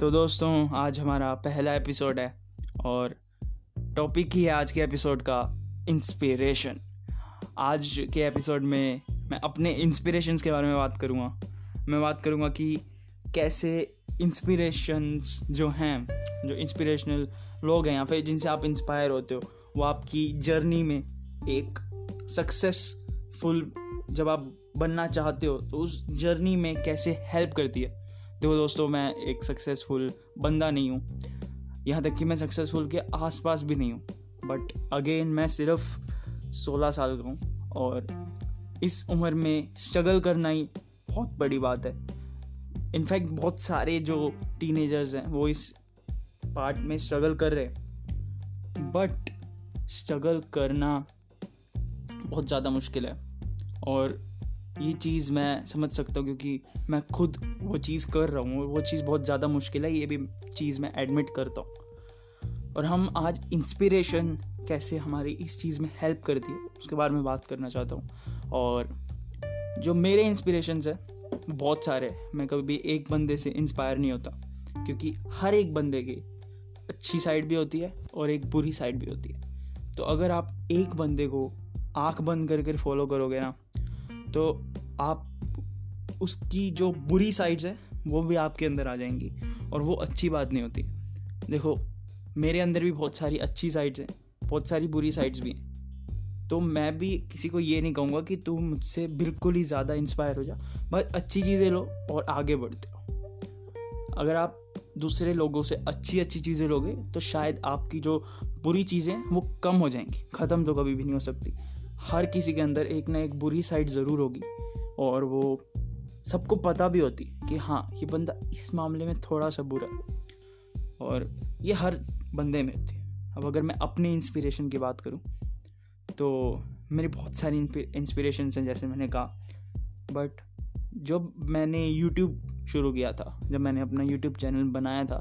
तो दोस्तों, आज हमारा पहला एपिसोड है और टॉपिक ही है आज के एपिसोड का इंस्पिरेशन आज के एपिसोड में मैं अपने इंस्पिरेशंस के बारे में बात करूँगा। मैं बात करूँगा कि कैसे इंस्पिरेशंस जो हैं, जो इंस्पिरेशनल लोग हैं, या फिर जिनसे आप इंस्पायर होते हो, वो आपकी जर्नी में एक सक्सेसफुल जब आप बनना चाहते हो तो उस जर्नी में कैसे हेल्प करती है। देखो दोस्तों, मैं एक सक्सेसफुल बंदा नहीं हूँ। यहाँ तक कि मैं सक्सेसफुल के आसपास भी नहीं हूँ। बट अगेन मैं सिर्फ़ सोलह साल का हूँ और इस उम्र में स्ट्रगल करना ही बहुत बड़ी बात है। इनफैक्ट बहुत सारे जो टीनेजर्स हैं, वो इस पार्ट में स्ट्रगल कर रहे हैं। बट स्ट्रगल करना बहुत ज़्यादा मुश्किल है। और ये चीज़ मैं समझ सकता हूँ, क्योंकि मैं खुद वो चीज़ कर रहा हूँ वो चीज़ बहुत ज़्यादा मुश्किल है, ये भी चीज़ मैं एडमिट करता हूँ। और हम आज इंस्पिरेशन कैसे हमारी इस चीज़ में हेल्प करती है, उसके बारे में बात करना चाहता हूँ। और जो मेरे इंस्पिरेशंस है बहुत सारे मैं कभी भी एक बंदे से इंस्पायर नहीं होता, क्योंकि हर एक बंदे की अच्छी साइड भी होती है और एक बुरी साइड भी होती है। तो अगर आप एक बंदे को आँख बंद करके फॉलो करोगे ना तो आप उसकी जो बुरी साइड्स है, वो भी आपके अंदर आ जाएँगी और वो अच्छी बात नहीं होती। देखो, मेरे अंदर भी बहुत सारी अच्छी साइड्स हैं, बहुत सारी बुरी साइड्स भी हैं। तो मैं भी किसी को ये नहीं कहूँगा कि तुम मुझसे बिल्कुल ही ज़्यादा इंस्पायर हो जा, बस अच्छी चीज़ें लो और आगे बढ़ते हो अगर आप दूसरे लोगों से अच्छी अच्छी चीज़ें लोगे तो शायद आपकी जो बुरी चीज़ें वो कम हो जाएँगी, ख़त्म तो कभी भी नहीं हो सकती। हर किसी के अंदर एक ना एक बुरी साइड ज़रूर होगी। और वो सबको पता भी होती कि हाँ ये बंदा इस मामले में थोड़ा सा बुरा है। और ये हर बंदे में होती अब अगर मैं अपनी इंस्पिरेशन की बात करूँ तो मेरी बहुत सारी इंस्पिरेशन हैं, जैसे मैंने कहा। बट जब मैंने यूट्यूब शुरू किया था, जब मैंने अपना यूट्यूब चैनल बनाया था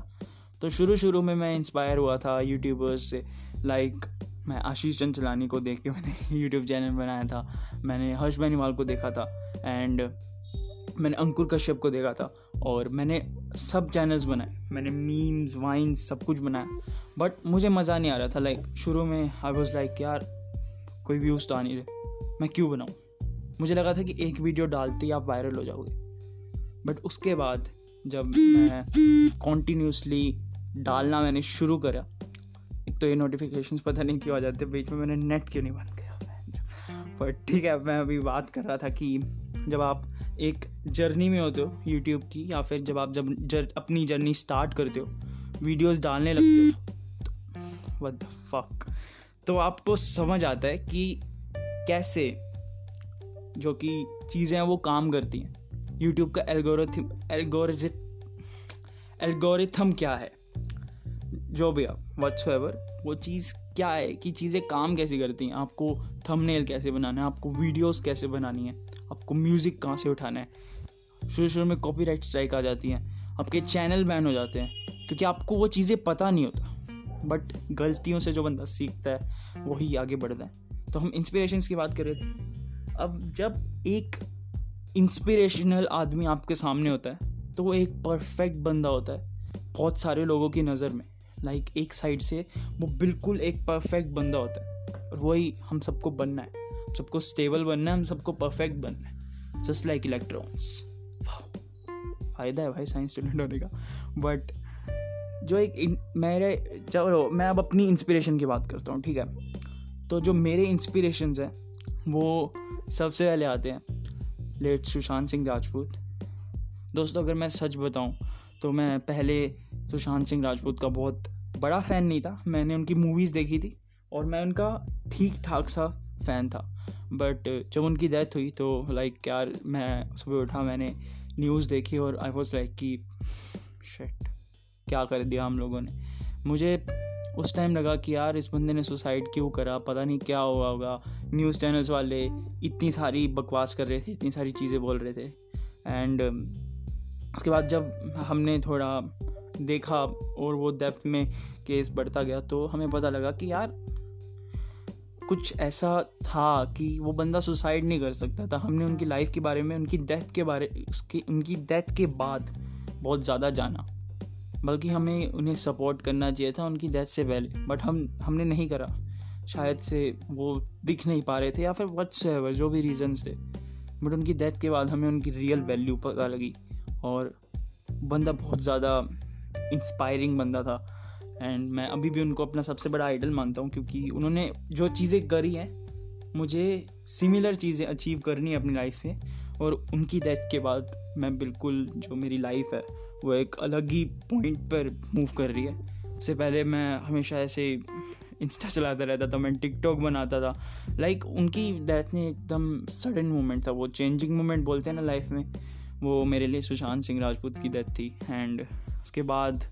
तो शुरू शुरू में मैं इंस्पायर हुआ था यूट्यूबर्स से। लाइक मैं आशीष चंद चलानी को देख के मैंने यूट्यूब चैनल बनाया था। मैंने हर्ष बेनीवाल को देखा था एंड मैंने अंकुर कश्यप को देखा था और मैंने सब चैनल्स बनाए। मैंने मीम्स वाइन्स सब कुछ बनाया। बट मुझे मज़ा नहीं आ रहा था। लाइक शुरू में आई वॉज़ लाइक यार, कोई व्यूज़ तो आ नहीं रहे। मैं क्यों बनाऊँ? मुझे लगा था कि एक वीडियो डालते ही आप वायरल हो जाओगे। बट उसके बाद जब मैं कॉन्टीन्यूसली डालना मैंने शुरू करा एक तो ये नोटिफिकेशंस पता नहीं क्यों आ जाते बीच में मैंने नेट क्यों नहीं बंद किया? बट ठीक है मैं अभी बात कर रहा था कि जब आप एक जर्नी में होते हो यूट्यूब की या फिर जब आप जब जर, अपनी जर्नी स्टार्ट करते हो वीडियोस डालने लगते हो तो फक तो आपको समझ आता है कि कैसे जो कि चीज़ें हैं वो काम करती हैं। यूट्यूब का एल्गोरिथम एल्गोरिथ एल्गोरिथम क्या है? जो भी आप वट्स वो चीज़ क्या है, कि चीज़ें काम कैसे करती हैं, आपको थंबनेल कैसे बनाना है, आपको वीडियोस कैसे बनानी है, आपको म्यूज़िक कहाँ से उठाना है। शुरू शुरू में कॉपीराइट स्ट्राइक आ जाती हैं, आपके चैनल बैन हो जाते हैं, क्योंकि आपको वो चीज़ें पता नहीं होता। बट गलतियों से जो बंदा सीखता है, वही आगे बढ़ता है। तो हम इंस्पिरेशन की बात कर रहे थे। अब जब एक इंस्पिरेशनल आदमी आपके सामने होता है तो वो एक परफेक्ट बंदा होता है, बहुत सारे लोगों की नज़र में। लाइक एक साइड से वो बिल्कुल एक परफेक्ट बंदा होता है। और वही हम सबको बनना है। सबको स्टेबल बनना है, हम सबको परफेक्ट बनना है। जस्ट लाइक इलेक्ट्रॉन्स फ़ायदा है भाई साइंस स्टूडेंट होने का। बट जो एक मेरे, चलो, मैं अब अपनी इंस्पिरेशन की बात करता हूँ, ठीक है? तो जो मेरे इंस्पिरेशंस हैं, वो सबसे पहले आते हैं। लेट सुशांत सिंह राजपूत। दोस्तों, अगर मैं सच बताऊँ तो मैं पहले सुशांत सिंह राजपूत का बहुत बड़ा फ़ैन नहीं था। मैंने उनकी मूवीज़ देखी थी और मैं उनका ठीक ठाक सा फ़ैन था। बट जब उनकी डेथ हुई तो लाइक यार, मैं सुबह उठा, मैंने न्यूज़ देखी और आई वॉज़ लाइक कि शेट क्या कर दिया हम लोगों ने? मुझे उस टाइम लगा कि यार, इस बंदे ने सुसाइड क्यों करा? पता नहीं क्या हुआ होगा। न्यूज़ चैनल्स वाले इतनी सारी बकवास कर रहे थे, इतनी सारी चीज़ें बोल रहे थे। एंड उसके बाद जब हमने थोड़ा देखा और वो डेप्थ में केस बढ़ता गया तो हमें पता लगा कि यार, कुछ ऐसा था कि वो बंदा सुसाइड नहीं कर सकता था। हमने उनकी लाइफ के बारे में, उनकी डेथ के बारे, उसकी, उनकी डेथ के बाद बहुत ज़्यादा जाना। बल्कि हमें उन्हें सपोर्ट करना चाहिए था उनकी डेथ से पहले। बट हम, हमने नहीं करा। शायद से वो दिख नहीं पा रहे थे या फिर वट्स एवर जो भी रीजंस थे। बट उनकी डेथ के बाद हमें उनकी रियल वैल्यू पता लगी और बंदा बहुत ज़्यादा इंस्पायरिंग बंदा था। एंड मैं अभी भी उनको अपना सबसे बड़ा आइडल मानता हूँ क्योंकि उन्होंने जो चीज़ें करी हैं मुझे सिमिलर चीज़ें अचीव करनी है अपनी लाइफ में और उनकी डेथ के बाद मैं बिल्कुल जो मेरी लाइफ है वो एक अलग ही पॉइंट पर मूव कर रही है। इससे पहले मैं हमेशा ऐसे इंस्टा चलाता रहता था मैं टिकटॉक बनाता था। लाइक like, उनकी डेथ ने एकदम सडन मोमेंट था वो चेंजिंग मोमेंट बोलते हैं ना लाइफ में वो मेरे लिए सुशांत सिंह राजपूत की डेथ थी। एंड उसके बाद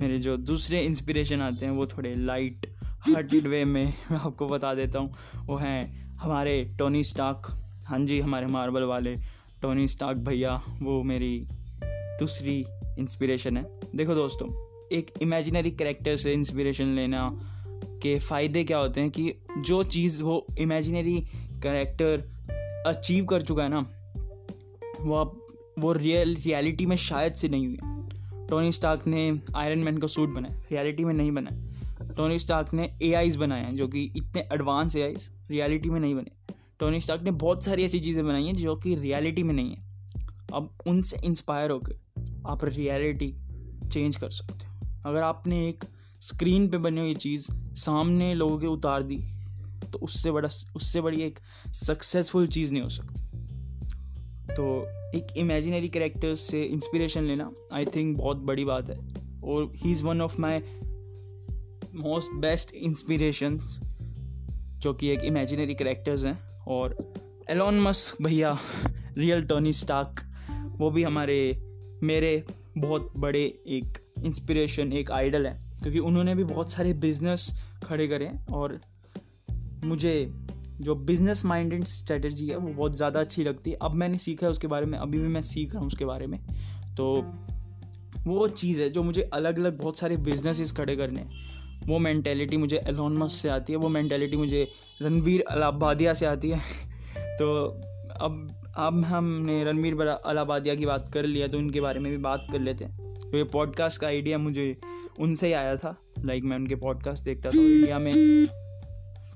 मेरे जो दूसरे इंस्पिरेशन आते हैं वो थोड़े लाइट हार्टेड वे में मैं आपको बता देता हूँ। वो हैं हमारे टोनी स्टाक हाँ जी, हमारे मार्बल वाले टोनी स्टाक भैया, वो मेरी दूसरी इंस्पिरेशन है। देखो दोस्तों, एक इमेजिनरी करेक्टर से इंस्पिरेशन लेना के फ़ायदे क्या होते हैं कि जो चीज़ वो इमेजिनरी करेक्टर अचीव कर चुका है ना, वो आप, वो रियल रियलिटी में शायद से नहीं हुई। टोनी स्टार्क ने आयरन मैन का सूट बनाया, रियलिटी में नहीं बनाया। टोनी स्टार्क ने ए आईज बनाए हैं जो कि इतने एडवांस ए आईज रियलिटी में नहीं बने। टोनी स्टार्क ने बहुत सारी ऐसी चीज़ें बनाई हैं जो कि रियलिटी में नहीं है। अब उनसे इंस्पायर होकर आप रियलिटी चेंज कर सकते हो। अगर आपने एक स्क्रीन पे बनी हुई चीज़ सामने लोगों के उतार दी तो उससे बड़ा, उससे बड़ी एक सक्सेसफुल चीज़ नहीं हो सकती। तो एक इमेजिनरी करेक्टर्स से इंस्पिरेशन लेना आई थिंक बहुत बड़ी बात है। और he is one of my most best inspirations जो कि एक इमेजिनरी करेक्टर्स हैं। और एलॉन मस्क भैया रियल टोनी स्टाक वो भी हमारे, मेरे बहुत बड़े एक इंस्पिरेशन एक आइडल है। क्योंकि उन्होंने भी बहुत सारे बिज़नेस खड़े करे और मुझे जो बिज़नेस माइंडेड स्ट्रेटजी है, वो बहुत ज़्यादा अच्छी लगती है। अब मैंने सीखा है उसके बारे में, अभी भी मैं सीख रहा हूँ उसके बारे में। तो वो चीज़ है जो मुझे अलग अलग बहुत सारे बिजनेसेस खड़े करने वो मैंटेलिटी मुझे एलोनमस से आती है, वो मैंटेलिटी मुझे रणवीर अलाबादिया से आती है। तो अब अब हमने रणवीर अलाबादिया की बात कर लिया तो उनके बारे में भी बात कर लेते हैं। तो ये पॉडकास्ट का आइडिया मुझे उनसे ही आया था। लाइक मैं उनके पॉडकास्ट देखता था इंडिया में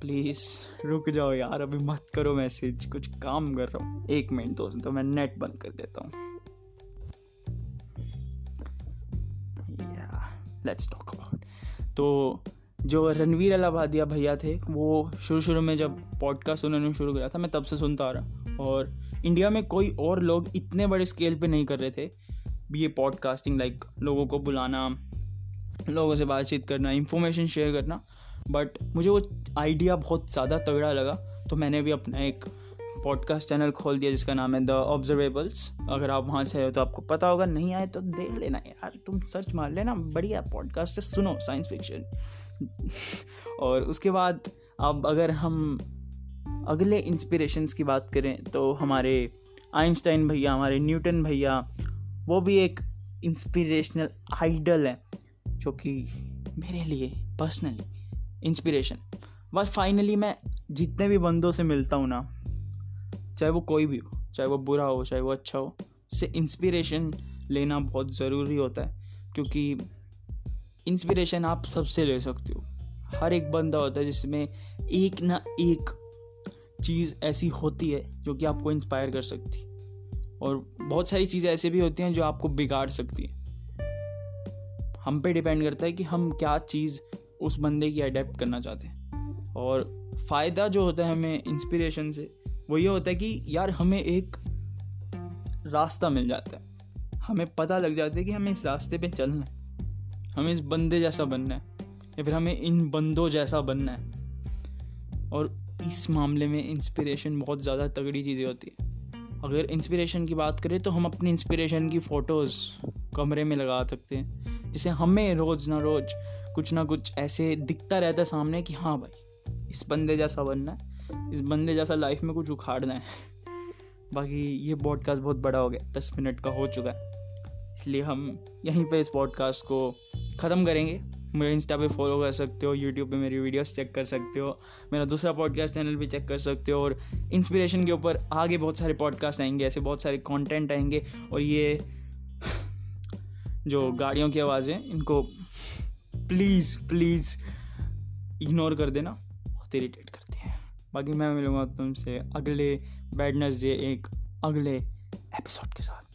प्लीज़ रुक जाओ यार, अभी मत करो मैसेज कुछ काम कर रहा हूँ। एक मिनट दोस्त तो मैं नेट बंद कर देता हूँ। लेट्स टॉक अबाउट तो जो रणवीर अलाहादिया भैया थे, वो शुरू शुरू में जब पॉडकास्ट उन्होंने शुरू किया था, मैं तब से सुनता आ रहा और इंडिया में कोई और लोग इतने बड़े स्केल पे नहीं कर रहे थे। ये पॉडकास्टिंग लाइक लोगों को बुलाना, लोगों से बातचीत करना इंफॉर्मेशन शेयर करना बट मुझे वो आइडिया बहुत ज़्यादा तगड़ा लगा तो मैंने भी अपना एक पॉडकास्ट चैनल खोल दिया जिसका नाम है द ऑब्जर्वेबल्स अगर आप वहाँ से आए तो आपको पता होगा, नहीं आए तो देख लेना यार, तुम सर्च मार लेना, बढ़िया पॉडकास्ट है, सुनो साइंस फिक्शन और उसके बाद अब अगर हम अगले इंस्पिरेशंस की बात करें तो हमारे आइंस्टाइन भैया, हमारे न्यूटन भैया, वो भी एक इंस्पिरेशनल आइडल है, जो कि मेरे लिए पर्सनली इंस्पिरेशन बस फाइनली मैं जितने भी बंदों से मिलता हूँ ना, चाहे वो कोई भी हो, चाहे वो बुरा हो, चाहे वो अच्छा हो, से इंस्पिरेशन लेना बहुत ज़रूरी होता है, क्योंकि इंस्पिरेशन आप सबसे ले सकते हो। हर एक बंदा होता है जिसमें एक ना एक चीज़ ऐसी होती है जो कि आपको इंस्पायर कर सकती और बहुत सारी चीज़ें ऐसे भी होती हैं जो आपको बिगाड़ सकती है। हम पे डिपेंड करता है कि हम क्या चीज़ उस बंदे की अडेप्ट करना चाहते हैं। और फ़ायदा जो होता है हमें इंस्पिरेशन से, वो ये होता है कि यार हमें एक रास्ता मिल जाता है। हमें पता लग जाता है कि हमें इस रास्ते पे चलना है। हमें इस बंदे जैसा बनना है, या फिर हमें इन बंदों जैसा बनना है। और इस मामले में इंस्पिरेशन बहुत ज़्यादा तगड़ी चीज़ें होती है। अगर इंस्पिरेशन की बात करें तो हम अपनी इंस्पिरेशन की फ़ोटोज़ कमरे में लगा सकते हैं, जिसे हमें रोज़ ना रोज़ कुछ ना कुछ ऐसे दिखता रहता है सामने कि हाँ भाई, इस बंदे जैसा बनना है, इस बंदे जैसा लाइफ में कुछ उखाड़ना है। बाकी ये पॉडकास्ट बहुत बड़ा हो गया, दस मिनट का हो चुका है। इसलिए हम यहीं पे इस पॉडकास्ट को ख़त्म करेंगे। मुझे इंस्टा पे फॉलो कर सकते हो यूट्यूब पे मेरी वीडियोस चेक कर सकते हो, मेरा दूसरा पॉडकास्ट चैनल भी चेक कर सकते हो और इंस्पिरेशन के ऊपर आगे बहुत सारे पॉडकास्ट आएँगे, ऐसे बहुत सारे कंटेंट आएँगे और ये जो गाड़ियों की आवाज़ें इनको प्लीज़ प्लीज़ इग्नोर कर देना। बहुत इरीटेट करते हैं। बाकी मैं मिलूँगा तुमसे अगले बैडनेस डे एक अगले एपिसोड के साथ।